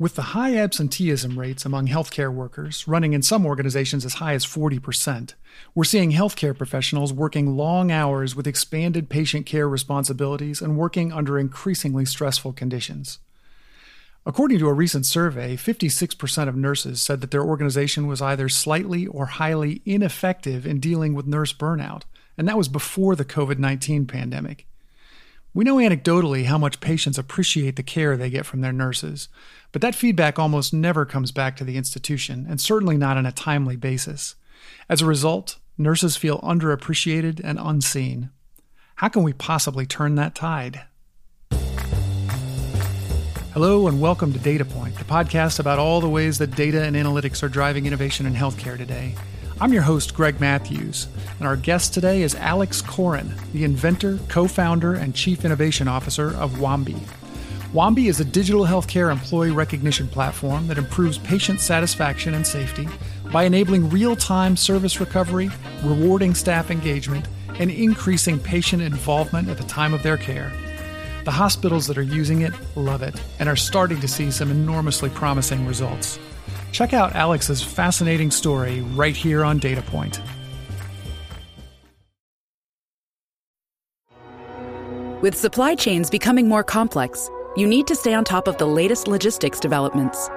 With the high absenteeism rates among healthcare workers, running in some organizations as high as 40%, we're seeing healthcare professionals working long hours with expanded patient care responsibilities and working under increasingly stressful conditions. According to a recent survey, 56% of nurses said that their organization was either slightly or highly ineffective in dealing with nurse burnout, and that was before the COVID 19 pandemic. We know anecdotally how much patients appreciate the care they get from their nurses, but that feedback almost never comes back to the institution, and certainly not on a timely basis. As a result, nurses feel underappreciated and unseen. How can we possibly turn that tide? Hello, and welcome to Data Point, the podcast about all the ways that data and analytics are driving innovation in healthcare today. I'm your host, Greg Matthews, and our guest today is Alex Coren, the inventor, co founder, and chief innovation officer of Wambi. Wambi is a digital healthcare employee recognition platform that improves patient satisfaction and safety by enabling real time service recovery, rewarding staff engagement, and increasing patient involvement at the time of their care. The hospitals that are using it love it and are starting to see some enormously promising results. Check out Alex's fascinating story right here on Data Point. With supply chains becoming more complex, you need to stay on top of the latest logistics developments.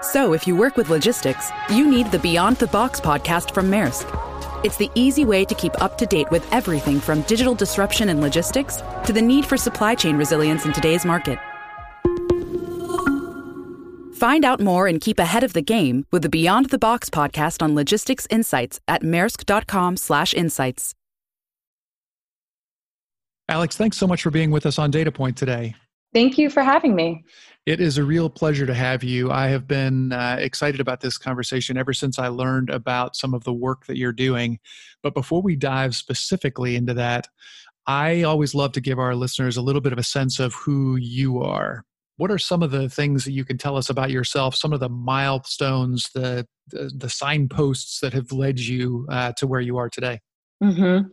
So, if you work with logistics, you need the Beyond the Box podcast from Maersk. It's the easy way to keep up to date with everything from digital disruption in logistics to the need for supply chain resilience in today's market. Find out more and keep ahead of the game with the Beyond the Box podcast on logistics insights at maersk.com/insights. Alex, thanks so much for being with us on Data Point today. Thank you for having me. It is a real pleasure to have you. I have been uh, excited about this conversation ever since I learned about some of the work that you're doing. But before we dive specifically into that, I always love to give our listeners a little bit of a sense of who you are what are some of the things that you can tell us about yourself? Some of the milestones the the, the signposts that have led you uh, to where you are today? Mm-hmm.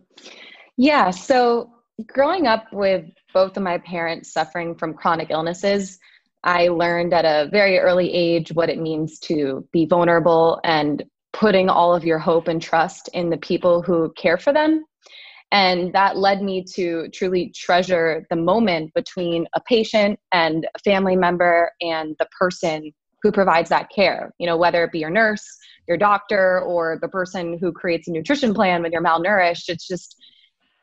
yeah so growing up with both of my parents suffering from chronic illnesses i learned at a very early age what it means to be vulnerable and putting all of your hope and trust in the people who care for them and that led me to truly treasure the moment between a patient and a family member and the person who provides that care. You know, whether it be your nurse, your doctor, or the person who creates a nutrition plan when you're malnourished, it's just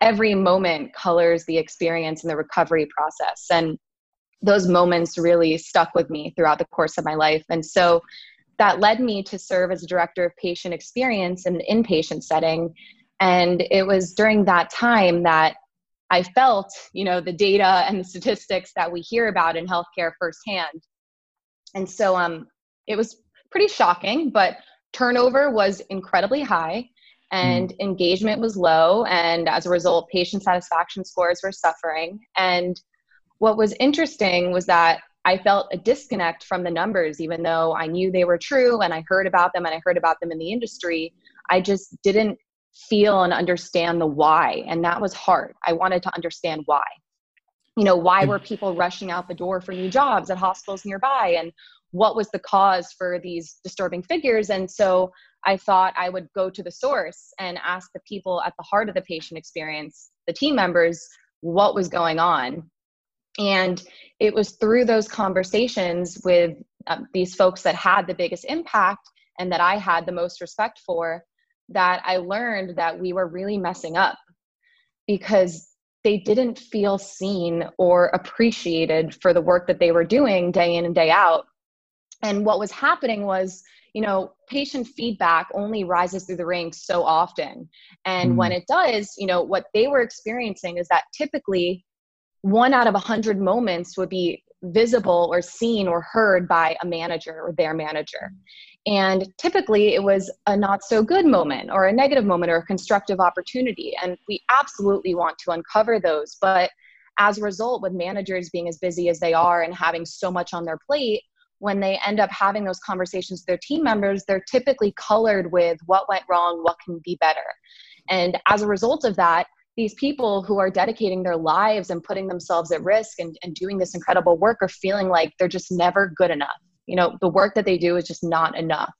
every moment colors the experience and the recovery process. And those moments really stuck with me throughout the course of my life. And so that led me to serve as a director of patient experience in an inpatient setting and it was during that time that I felt, you know, the data and the statistics that we hear about in healthcare firsthand. And so um, it was pretty shocking, but turnover was incredibly high and mm. engagement was low. And as a result, patient satisfaction scores were suffering. And what was interesting was that I felt a disconnect from the numbers, even though I knew they were true and I heard about them and I heard about them in the industry. I just didn't feel and understand the why. And that was hard. I wanted to understand why. You know, why were people rushing out the door for new jobs at hospitals nearby? And what was the cause for these disturbing figures? And so I thought I would go to the source and ask the people at the heart of the patient experience, the team members, what was going on. And it was through those conversations with um, these folks that had the biggest impact and that I had the most respect for that I learned that we were really messing up because they didn't feel seen or appreciated for the work that they were doing day in and day out. And what was happening was, you know, patient feedback only rises through the ranks so often. And mm. when it does, you know, what they were experiencing is that typically one out of a hundred moments would be visible or seen or heard by a manager or their manager. And typically it was a not so good moment or a negative moment or a constructive opportunity. And we absolutely want to uncover those. But as a result, with managers being as busy as they are and having so much on their plate, when they end up having those conversations with their team members, they're typically colored with what went wrong, what can be better. And as a result of that, these people who are dedicating their lives and putting themselves at risk and, and doing this incredible work are feeling like they're just never good enough you know the work that they do is just not enough.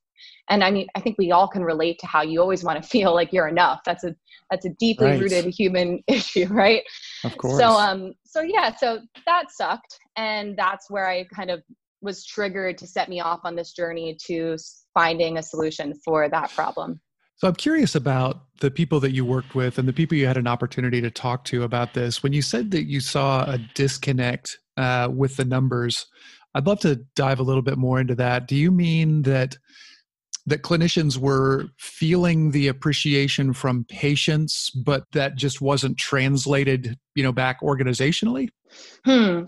And i mean i think we all can relate to how you always want to feel like you're enough. That's a that's a deeply right. rooted human issue right? Of course. so um so yeah so that sucked. And that's where i kind of was triggered to set me off on this journey to finding a solution for that problem. So I'm curious about the people that you worked with and the people you had an opportunity to talk to about this. When you said that you saw a disconnect uh, with the numbers, I'd love to dive a little bit more into that. Do you mean that that clinicians were feeling the appreciation from patients, but that just wasn't translated, you know, back organizationally? Hmm.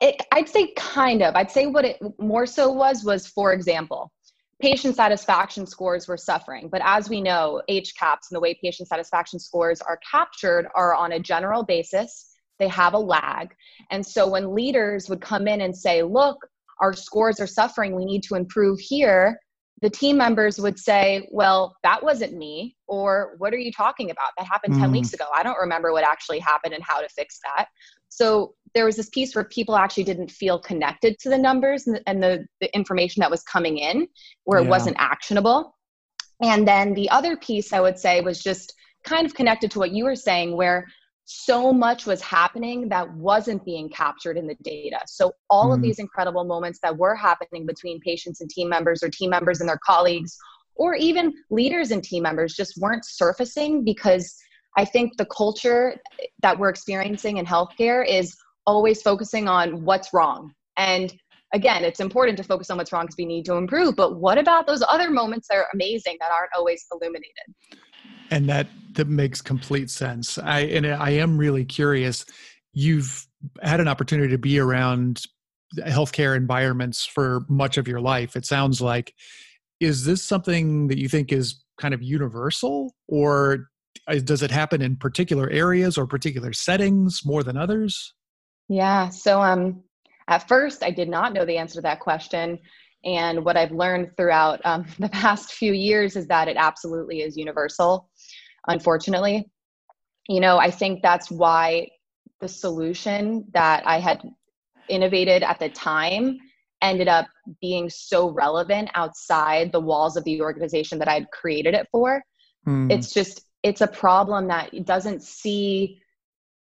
It, I'd say kind of. I'd say what it more so was was, for example, patient satisfaction scores were suffering. But as we know, HCAHPS and the way patient satisfaction scores are captured are on a general basis. They have a lag. And so when leaders would come in and say, look, our scores are suffering, we need to improve here, the team members would say, Well, that wasn't me. Or what are you talking about? That happened 10 mm. weeks ago. I don't remember what actually happened and how to fix that. So there was this piece where people actually didn't feel connected to the numbers and, and the, the information that was coming in, where yeah. it wasn't actionable. And then the other piece I would say was just kind of connected to what you were saying, where so much was happening that wasn't being captured in the data. So, all mm. of these incredible moments that were happening between patients and team members, or team members and their colleagues, or even leaders and team members just weren't surfacing because I think the culture that we're experiencing in healthcare is always focusing on what's wrong. And again, it's important to focus on what's wrong because we need to improve. But what about those other moments that are amazing that aren't always illuminated? And that that makes complete sense. I and I am really curious. You've had an opportunity to be around healthcare environments for much of your life. It sounds like. Is this something that you think is kind of universal, or does it happen in particular areas or particular settings more than others? Yeah. So, um, at first, I did not know the answer to that question. And what I've learned throughout um, the past few years is that it absolutely is universal, unfortunately. You know, I think that's why the solution that I had innovated at the time ended up being so relevant outside the walls of the organization that I'd created it for. Mm. It's just, it's a problem that doesn't see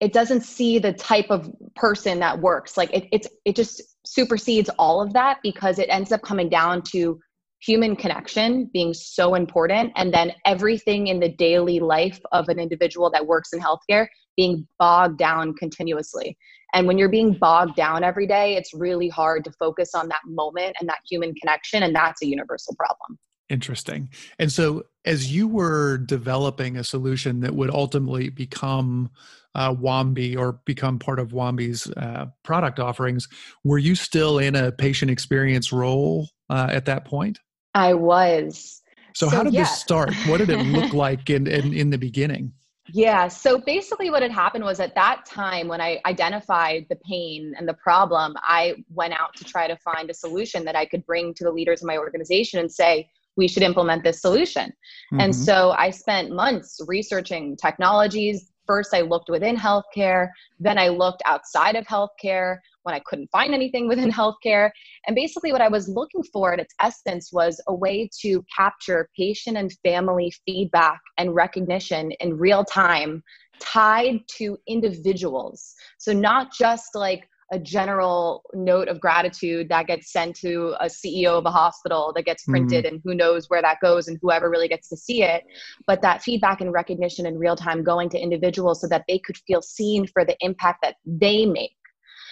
it doesn't see the type of person that works like it, it's it just supersedes all of that because it ends up coming down to human connection being so important and then everything in the daily life of an individual that works in healthcare being bogged down continuously and when you're being bogged down every day it's really hard to focus on that moment and that human connection and that's a universal problem Interesting. And so, as you were developing a solution that would ultimately become uh, Wambi or become part of Wambi's uh, product offerings, were you still in a patient experience role uh, at that point? I was. So, so how did yeah. this start? What did it look like in, in, in the beginning? Yeah. So basically, what had happened was at that time when I identified the pain and the problem, I went out to try to find a solution that I could bring to the leaders of my organization and say, we should implement this solution. Mm-hmm. And so I spent months researching technologies. First, I looked within healthcare, then I looked outside of healthcare when I couldn't find anything within healthcare. And basically, what I was looking for at its essence was a way to capture patient and family feedback and recognition in real time tied to individuals. So, not just like a general note of gratitude that gets sent to a CEO of a hospital that gets printed mm-hmm. and who knows where that goes and whoever really gets to see it. But that feedback and recognition in real time going to individuals so that they could feel seen for the impact that they make.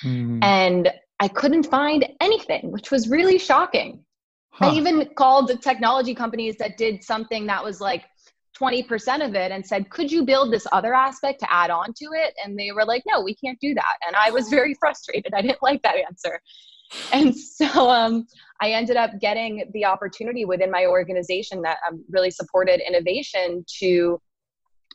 Mm-hmm. And I couldn't find anything, which was really shocking. Huh. I even called the technology companies that did something that was like 20% of it and said, Could you build this other aspect to add on to it? And they were like, No, we can't do that. And I was very frustrated. I didn't like that answer. And so um, I ended up getting the opportunity within my organization that um, really supported innovation to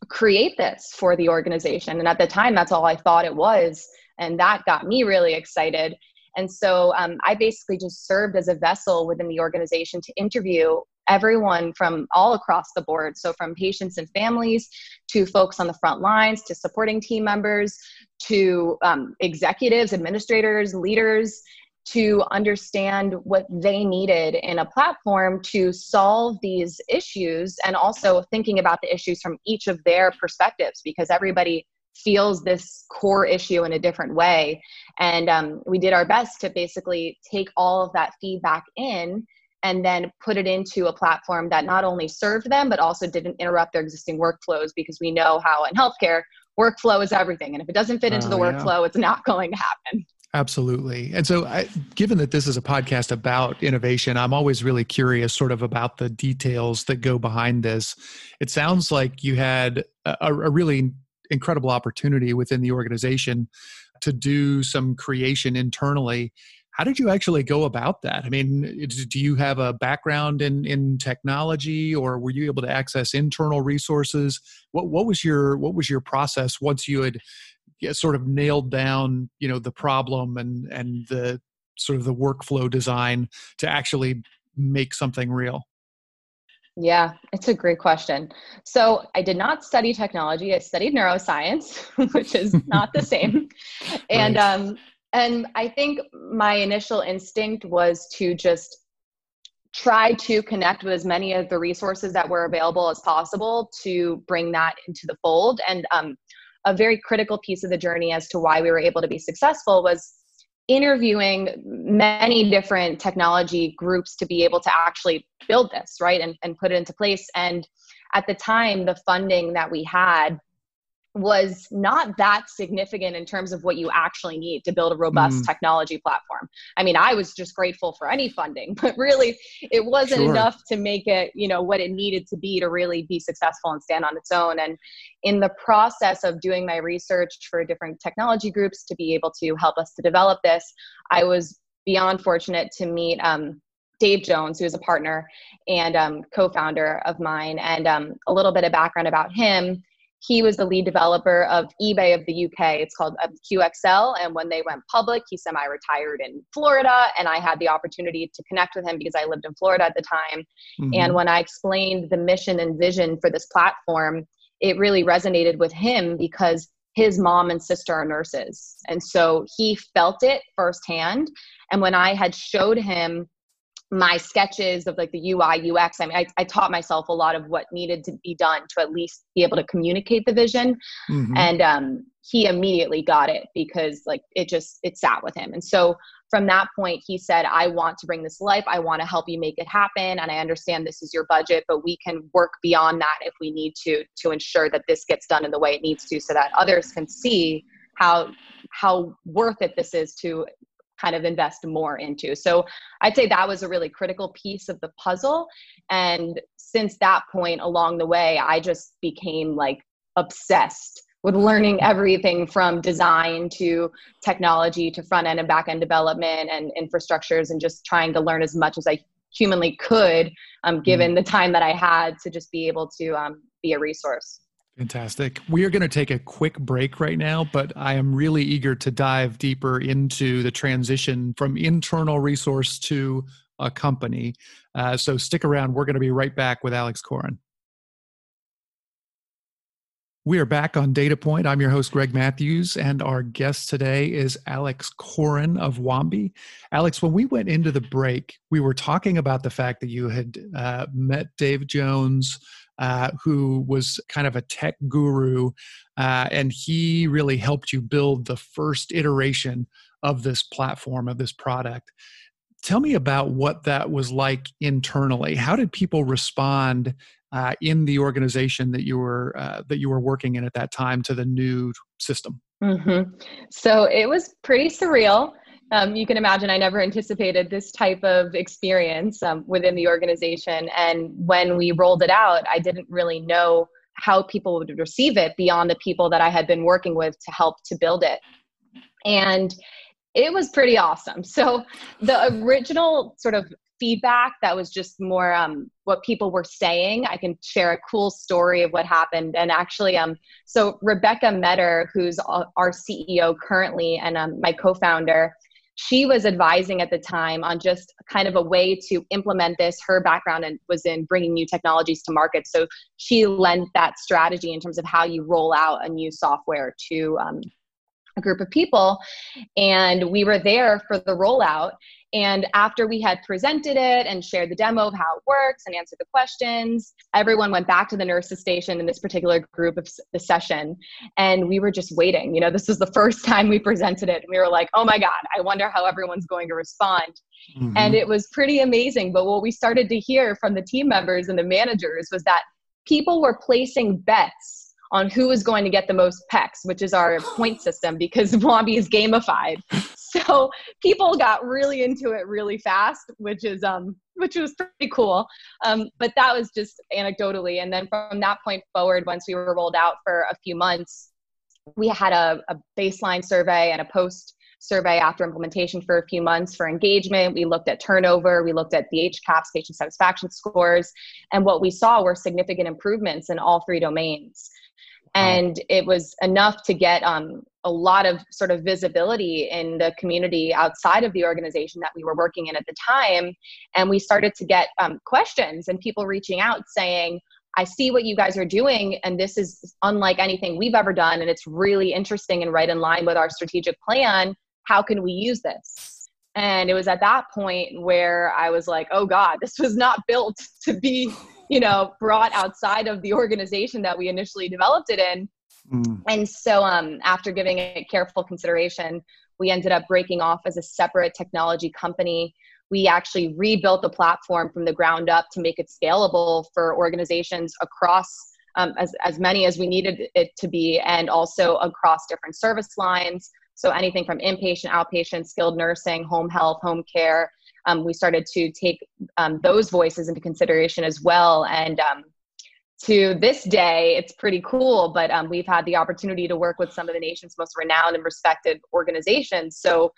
create this for the organization. And at the time, that's all I thought it was. And that got me really excited. And so um, I basically just served as a vessel within the organization to interview everyone from all across the board. So, from patients and families to folks on the front lines to supporting team members to um, executives, administrators, leaders to understand what they needed in a platform to solve these issues and also thinking about the issues from each of their perspectives because everybody feels this core issue in a different way and um, we did our best to basically take all of that feedback in and then put it into a platform that not only served them but also didn't interrupt their existing workflows because we know how in healthcare workflow is everything and if it doesn't fit into the oh, workflow yeah. it's not going to happen Absolutely. And so, I, given that this is a podcast about innovation, I'm always really curious, sort of, about the details that go behind this. It sounds like you had a, a really incredible opportunity within the organization to do some creation internally. How did you actually go about that? I mean, do you have a background in in technology, or were you able to access internal resources? What what was your what was your process once you had sort of nailed down, you know, the problem and and the sort of the workflow design to actually make something real? Yeah, it's a great question. So, I did not study technology. I studied neuroscience, which is not the same. And right. um and I think my initial instinct was to just try to connect with as many of the resources that were available as possible to bring that into the fold and um a very critical piece of the journey as to why we were able to be successful was interviewing many different technology groups to be able to actually build this right and, and put it into place. And at the time the funding that we had was not that significant in terms of what you actually need to build a robust mm. technology platform. I mean, I was just grateful for any funding, but really it wasn't sure. enough to make it, you know, what it needed to be to really be successful and stand on its own. And in the process of doing my research for different technology groups to be able to help us to develop this, I was beyond fortunate to meet um, Dave Jones, who is a partner and um, co-founder of mine, and um, a little bit of background about him he was the lead developer of eBay of the UK. It's called um, QXL. And when they went public, he semi retired in Florida. And I had the opportunity to connect with him because I lived in Florida at the time. Mm-hmm. And when I explained the mission and vision for this platform, it really resonated with him because his mom and sister are nurses. And so he felt it firsthand. And when I had showed him my sketches of like the UI, UX. I mean, I, I, taught myself a lot of what needed to be done to at least be able to communicate the vision. Mm-hmm. And um, he immediately got it because like it just, it sat with him. And so from that point, he said, I want to bring this life. I want to help you make it happen. And I understand this is your budget, but we can work beyond that if we need to, to ensure that this gets done in the way it needs to so that others can see how how worth it this is to kind of invest more into. So I'd say that was a really critical piece of the puzzle. And since that point along the way, I just became like obsessed with learning everything from design to technology to front end and back end development and infrastructures and just trying to learn as much as I humanly could um, given mm. the time that I had to just be able to um, be a resource. Fantastic. We are going to take a quick break right now, but I am really eager to dive deeper into the transition from internal resource to a company. Uh, so stick around. We're going to be right back with Alex Coren. We are back on Data Point. I'm your host, Greg Matthews, and our guest today is Alex Coren of Wambi. Alex, when we went into the break, we were talking about the fact that you had uh, met Dave Jones, uh, who was kind of a tech guru, uh, and he really helped you build the first iteration of this platform, of this product. Tell me about what that was like internally. How did people respond uh, in the organization that you were uh, that you were working in at that time to the new system? Mm-hmm. So it was pretty surreal um, you can imagine I never anticipated this type of experience um, within the organization. And when we rolled it out, I didn't really know how people would receive it beyond the people that I had been working with to help to build it. And it was pretty awesome. So the original sort of feedback that was just more um, what people were saying. I can share a cool story of what happened. And actually, um, so Rebecca Metter, who's our CEO currently and um, my co-founder, she was advising at the time on just kind of a way to implement this. Her background and was in bringing new technologies to market. So she lent that strategy in terms of how you roll out a new software to um, a group of people and we were there for the rollout. And after we had presented it and shared the demo of how it works and answered the questions everyone went back to the nurses station in this particular group of the session and we were just waiting. You know this was the first time we presented it and we were like oh my god i wonder how everyone's going to respond. Mm-hmm. and it was pretty amazing but what we started to hear from the team members and the managers was that people were placing bets on who is going to get the most PECs, which is our point system because Wambi is gamified. So people got really into it really fast, which is um which was pretty cool. Um, but that was just anecdotally. And then from that point forward, once we were rolled out for a few months, we had a, a baseline survey and a post survey after implementation for a few months for engagement. We looked at turnover, we looked at the HCAHPS, patient satisfaction scores, and what we saw were significant improvements in all three domains and it was enough to get um, a lot of sort of visibility in the community outside of the organization that we were working in at the time. And we started to get um, questions and people reaching out saying i see what you guys are doing and this is unlike anything we've ever done and it's really interesting and right in line with our strategic plan. How can we use this? And it was at that point where i was like oh god this was not built to be you know brought outside of the organization that we initially developed it in. Mm. and so um, after giving it careful consideration we ended up breaking off as a separate technology company. We actually rebuilt the platform from the ground up to make it scalable for organizations across um, as, as many as we needed it to be and also across different service lines. So anything from inpatient outpatient skilled nursing home health home care um, we started to take um, those voices into consideration as well. And um, to this day, it's pretty cool, but um, we've had the opportunity to work with some of the nation's most renowned and respected organizations. So,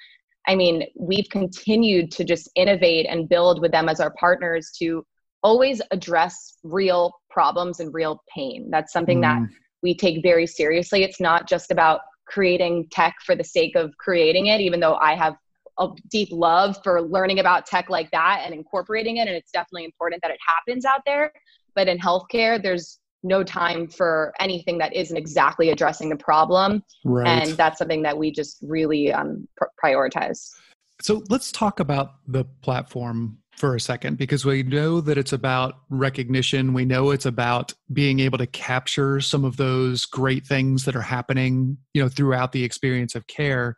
I mean, we've continued to just innovate and build with them as our partners to always address real problems and real pain. That's something mm. that we take very seriously. It's not just about creating tech for the sake of creating it, even though I have a deep love for learning about tech like that and incorporating it. And it's definitely important that it happens out there. But in healthcare, there's no time for anything that isn't exactly addressing the problem. Right. And that's something that we just really um, pr- prioritize. So let's talk about the platform for a second because we know that it's about recognition. We know it's about being able to capture some of those great things that are happening, you know, throughout the experience of care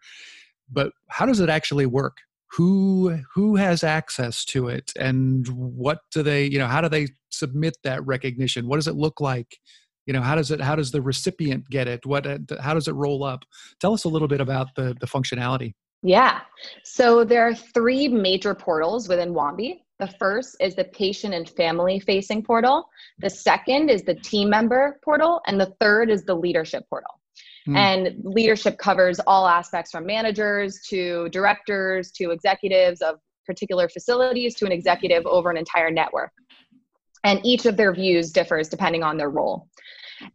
but how does it actually work? Who who has access to it? And what do they you know how do they submit that recognition? What does it look like? You know how does it how does the recipient get it? What uh, how does it roll up? Tell us a little bit about the the functionality. Yeah. So there are three major portals within Wambi. The first is the patient and family facing portal. The second is the team member portal. And the third is the leadership portal Mm. And leadership covers all aspects from managers to directors to executives of particular facilities to an executive over an entire network. And each of their views differs depending on their role.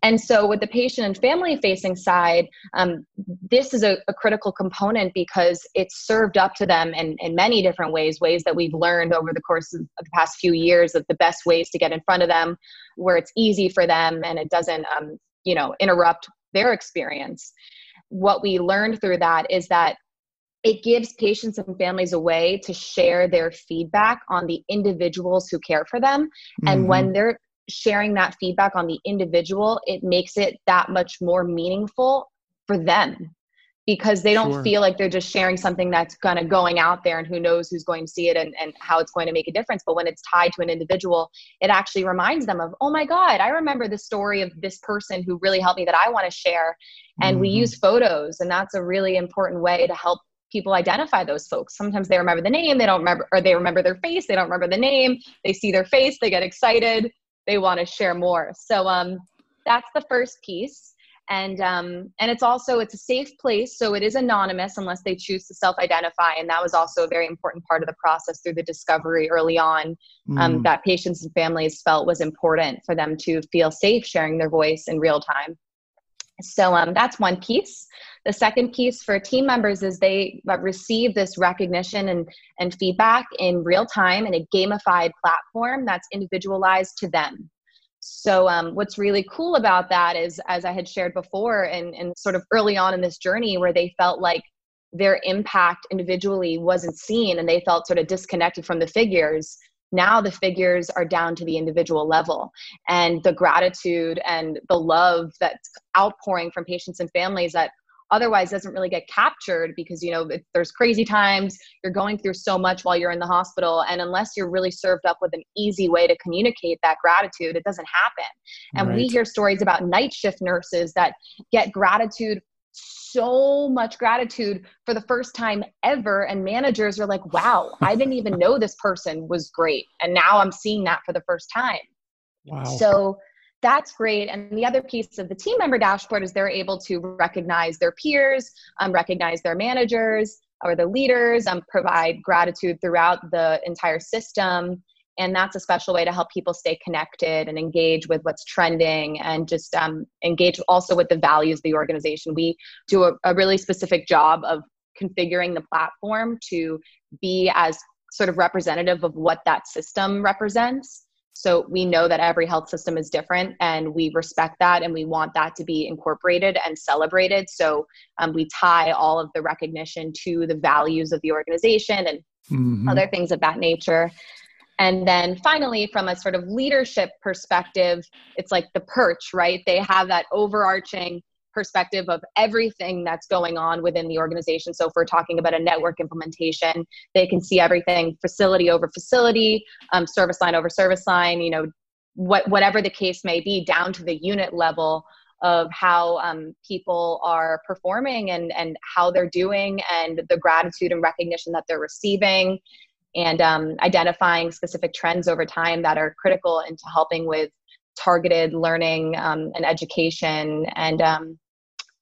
And so, with the patient and family facing side, um, this is a, a, critical component because it's served up to them in, in many different ways, ways that we've learned over the course of, the past few years of the best ways to get in front of them, where it's easy for them and it doesn't, um, you know, interrupt their experience. What we learned through that is that it gives patients and families a way to share their feedback on the individuals who care for them. Mm-hmm. And when they're sharing that feedback on the individual, it makes it that much more meaningful for them because they don't sure. feel like they're just sharing something that's kind of going out there and who knows who's going to see it and, and how it's going to make a difference. But when it's tied to an individual, it actually reminds them of, oh my God, I remember the story of this person who really helped me that I want to share. And mm-hmm. we use photos, and that's a really important way to help people identify those folks. Sometimes they remember the name, they don't remember, or they remember their face, they don't remember the name, they see their face, they get excited, they want to share more. So um, that's the first piece and um, and it's also it's a safe place so it is anonymous unless they choose to self-identify and that was also a very important part of the process through the discovery early on um, mm. that patients and families felt was important for them to feel safe sharing their voice in real time. So um, that's one piece. The second piece for team members is they receive this recognition and, and feedback in real time in a gamified platform that's individualized to them So, um, what's really cool about that is, as I had shared before, and, and sort of early on in this journey, where they felt like their impact individually wasn't seen and they felt sort of disconnected from the figures. Now the figures are down to the individual level, and the gratitude and the love that's outpouring from patients and families that otherwise doesn't really get captured because you know there's crazy times you're going through so much while you're in the hospital and unless you're really served up with an easy way to communicate that gratitude it doesn't happen. And right. we hear stories about night shift nurses that get gratitude so much gratitude for the first time ever and managers are like wow i didn't even know this person was great and now i'm seeing that for the first time. Wow. So that's great. And the other piece of the team member dashboard is they're able to recognize their peers, um, recognize their managers or the leaders, um, provide gratitude throughout the entire system. And that's a special way to help people stay connected and engage with what's trending and just um, engage also with the values of the organization. We do a, a really specific job of configuring the platform to be as sort of representative of what that system represents. So we know that every health system is different and we respect that and we want that to be incorporated and celebrated. So um, we tie all of the recognition to the values of the organization and mm-hmm. other things of that nature. And then finally, from a sort of leadership perspective, it's like the perch, right? They have that overarching perspective of everything that's going on within the organization. So if we're talking about a network implementation, they can see everything facility over facility, um, service line over service line, you know, what, whatever the case may be, down to the unit level of how um, people are performing and, and how they're doing and the gratitude and recognition that they're receiving and um, identifying specific trends over time that are critical into helping with targeted learning um, and education and um,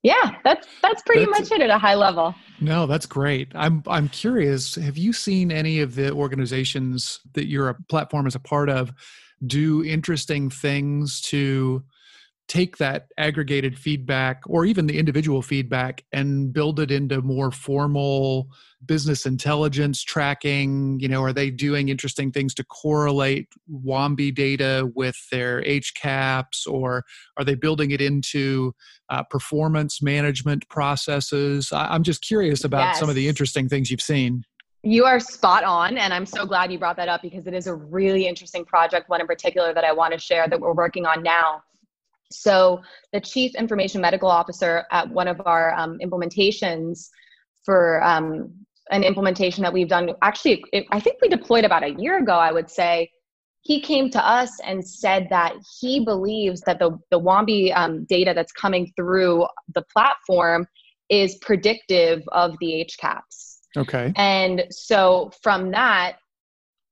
yeah that's that's pretty that's, much it at a high level. No that's great. I'm i'm curious have you seen any of the organizations that your platform is a part of do interesting things to take that aggregated feedback or even the individual feedback and build it into more formal business intelligence tracking. You know are they doing interesting things to correlate Wambi data with their HCAHPS or are they building it into uh, performance management processes? I- am just curious about yes. some of the interesting things you've seen. You are spot on and i'm so glad you brought that up because it is a really interesting project one in particular that i want to share that we're working on now so the chief information medical officer at one of our um, implementations for um, an implementation that we've done, actually, it, I think we deployed about a year ago, I would say, he came to us and said that he believes that the, the Wambi um, data that's coming through the platform is predictive of the HCAHPS. Okay. And so from that,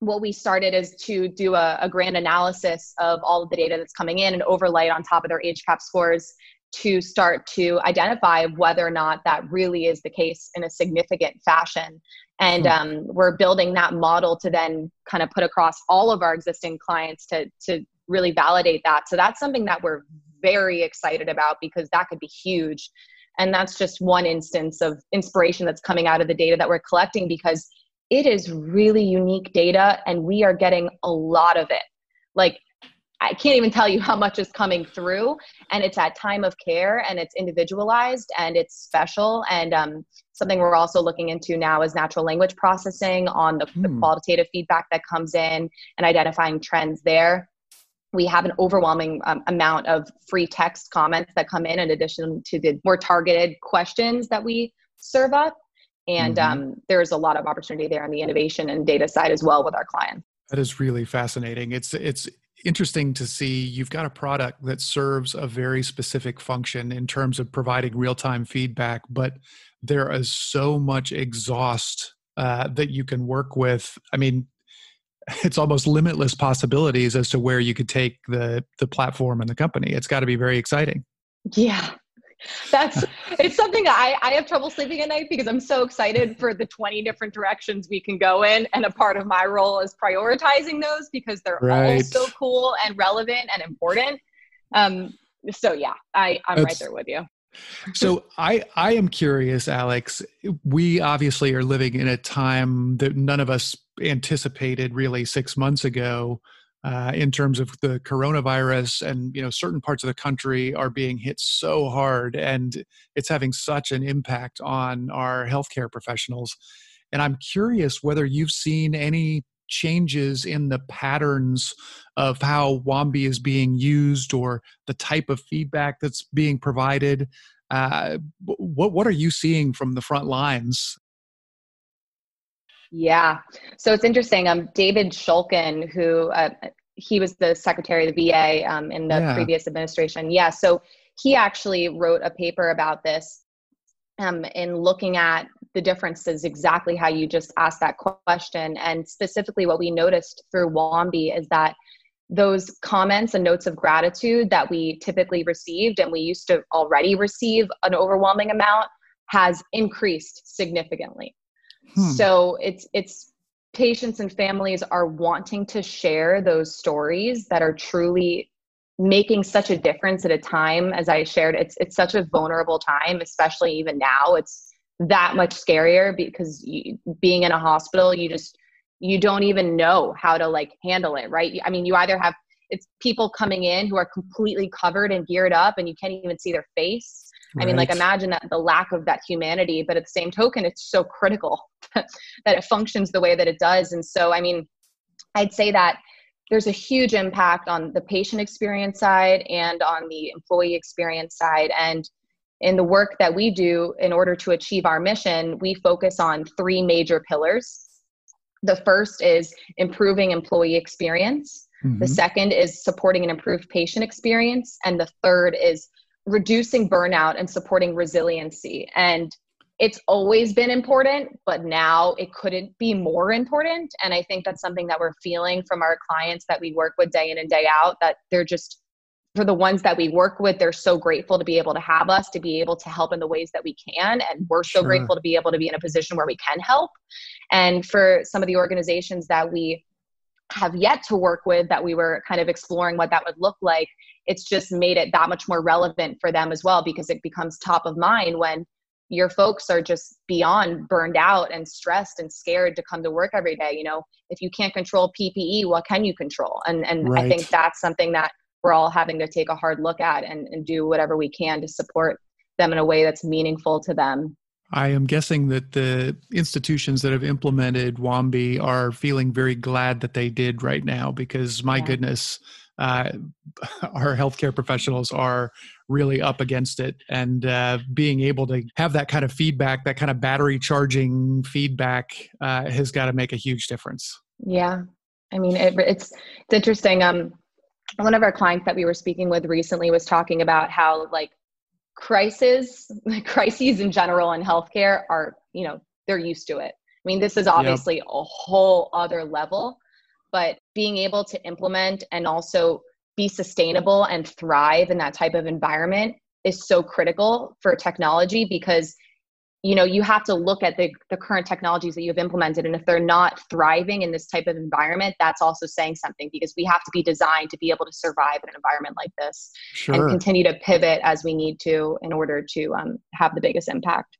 what we started is to do a, a, grand analysis of all of the data that's coming in and overlay it on top of their HCAP scores to start to identify whether or not that really is the case in a significant fashion. And hmm. um, we're building that model to then kind of put across all of our existing clients to, to really validate that. So that's something that we're very excited about because that could be huge. And that's just one instance of inspiration that's coming out of the data that we're collecting because it is really unique data and we are getting a lot of it. Like, I can't even tell you how much is coming through, and it's at time of care, and it's individualized, and it's special, and um, something we're also looking into now is natural language processing on the, the hmm. qualitative feedback that comes in and identifying trends there. We have an overwhelming um, amount of free text comments that come in, in addition to the more targeted questions that we serve up and mm-hmm. um, there's a lot of opportunity there on the innovation and data side as well with our clients. That is really fascinating. It's it's interesting to see you've got a product that serves a very specific function in terms of providing real-time feedback but there is so much exhaust uh, that you can work with. I mean it's almost limitless possibilities as to where you could take the the platform and the company. It's got to be very exciting. Yeah that's it's something I, I have trouble sleeping at night because I'm so excited for the 20 different directions we can go in. And a part of my role is prioritizing those because they're right. all so cool and relevant and important. Um, so yeah, I, I'm that's, right there with you. so I I am curious, Alex. We obviously are living in a time that none of us anticipated really six months ago uh, in terms of the coronavirus and you know certain parts of the country are being hit so hard and it's having such an impact on our healthcare professionals and i'm curious whether you've seen any changes in the patterns of how Wambi is being used or the type of feedback that's being provided. Uh, what what are you seeing from the front lines? Yeah, so it's interesting. Um, David Shulkin, who uh, he was the secretary of the VA um, in the yeah. previous administration. Yeah, so he actually wrote a paper about this um, in looking at the differences, exactly how you just asked that question. And specifically, what we noticed through Wambi is that those comments and notes of gratitude that we typically received and we used to already receive an overwhelming amount has increased significantly. Hmm. So it's it's patients and families are wanting to share those stories that are truly making such a difference at a time as I shared it's it's such a vulnerable time especially even now it's that much scarier because you, being in a hospital you just you don't even know how to like handle it right i mean you either have it's people coming in who are completely covered and geared up and you can't even see their face right. i mean like imagine that the lack of that humanity but at the same token it's so critical that it functions the way that it does and so i mean i'd say that there's a huge impact on the patient experience side and on the employee experience side and in the work that we do in order to achieve our mission, we focus on three major pillars. The first is improving employee experience. Mm-hmm. The second is supporting an improved patient experience. And the third is reducing burnout and supporting resiliency. And it's always been important, but now it couldn't be more important. And I think that's something that we're feeling from our clients that we work with day in and day out that they're just for the ones that we work with, they're so grateful to be able to have us, to be able to help in the ways that we can. And we're so sure. grateful to be able to be in a position where we can help. And for some of the organizations that we have yet to work with, that we were kind of exploring what that would look like, it's just made it that much more relevant for them as well because it becomes top of mind when your folks are just beyond burned out and stressed and scared to come to work every day you know if you can't control ppe what can you control and and right. i think that's something that we're all having to take a hard look at and, and do whatever we can to support them in a way that's meaningful to them. I am guessing that the institutions that have implemented Wambi are feeling very glad that they did right now because my yeah. goodness, uh, our healthcare professionals are really up against it. And uh, being able to have that kind of feedback, that kind of battery charging feedback, uh, has got to make a huge difference. Yeah. I mean, it, it's, it's interesting. Um, one of our clients that we were speaking with recently was talking about how like crises crises in general in healthcare are you know they're used to it i mean this is obviously yep. a whole other level but being able to implement and also be sustainable and thrive in that type of environment is so critical for technology because you know you have to look at the, the current technologies that you've implemented and if they're not thriving in this type of environment that's also saying something because we have to be designed to be able to survive in an environment like this sure. and continue to pivot as we need to in order to um, have the biggest impact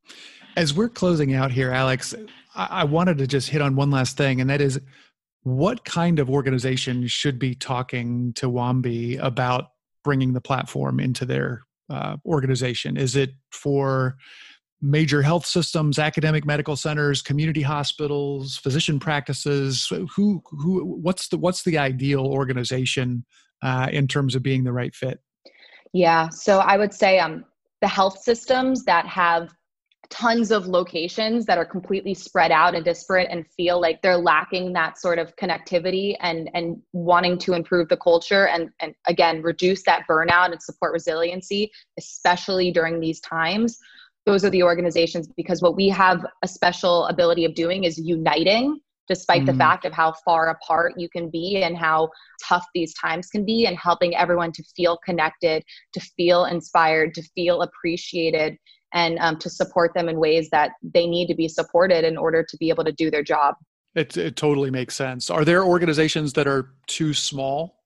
as we're closing out here alex I-, I wanted to just hit on one last thing and that is what kind of organization should be talking to wambi about bringing the platform into their uh, organization is it for major health systems, academic medical centers, community hospitals, physician practices? Who who what's the what's the ideal organization uh, in terms of being the right fit? Yeah, so I would say um, the health systems that have tons of locations that are completely spread out and disparate and feel like they're lacking that sort of connectivity and and wanting to improve the culture and and again reduce that burnout and support resiliency especially during these times those are the organizations because what we have a special ability of doing is uniting despite mm. the fact of how far apart you can be and how tough these times can be and helping everyone to feel connected to feel inspired to feel appreciated and um, to support them in ways that they need to be supported in order to be able to do their job it, it totally makes sense are there organizations that are too small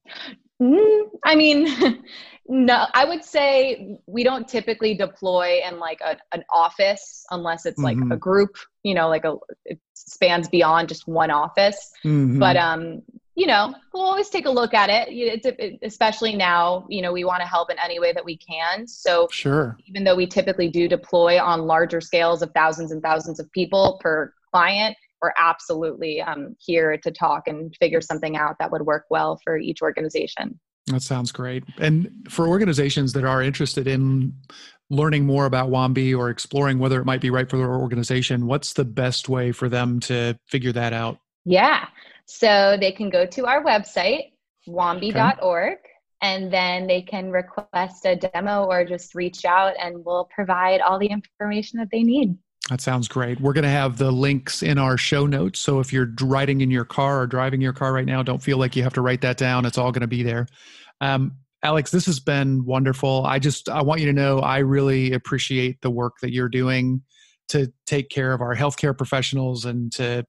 mm, i mean No, I would say we don't typically deploy in like a, an office unless it's like mm-hmm. a group, you know, like a it spans beyond just one office. Mm-hmm. But um you know, we'll always take a look at it. It's especially now, you know, we want to help in any way that we can. So, sure. Even though we typically do deploy on larger scales of thousands and thousands of people per client, we're absolutely um, here to talk and figure something out that would work well for each organization. That sounds great. And for organizations that are interested in learning more about Wambi or exploring whether it might be right for their organization, what's the best way for them to figure that out? Yeah. So they can go to our website, wambi.org, okay. and then they can request a demo or just reach out and we'll provide all the information that they need. That sounds great. We're going to have the links in our show notes. So if you're riding in your car or driving your car right now, don't feel like you have to write that down. It's all going to be there. Um, Alex, this has been wonderful. I just I want you to know I really appreciate the work that you're doing to take care of our healthcare professionals and to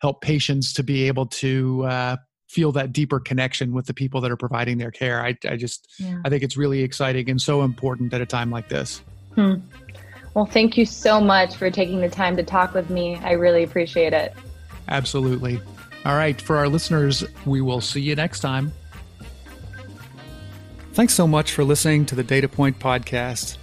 help patients to be able to uh, feel that deeper connection with the people that are providing their care. I, I just yeah. I think it's really exciting and so important at a time like this. Hmm. Well, thank you so much for taking the time to talk with me. I really appreciate it. Absolutely. All right, for our listeners, we will see you next time. Thanks so much for listening to the Data Point podcast.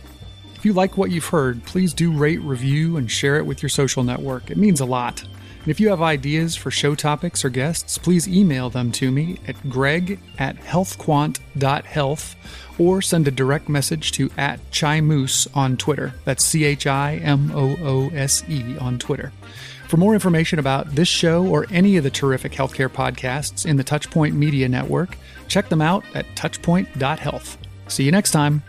If you like what you've heard, please do rate, review, and share it with your social network. It means a lot. And if you have ideas for show topics or guests, please email them to me at greg at healthquant.health or send a direct message to at Chimoose on Twitter. That's C H I M O O S E on Twitter. For more information about this show or any of the terrific healthcare podcasts in the Touchpoint Media Network, check them out at touchpoint.health. See you next time.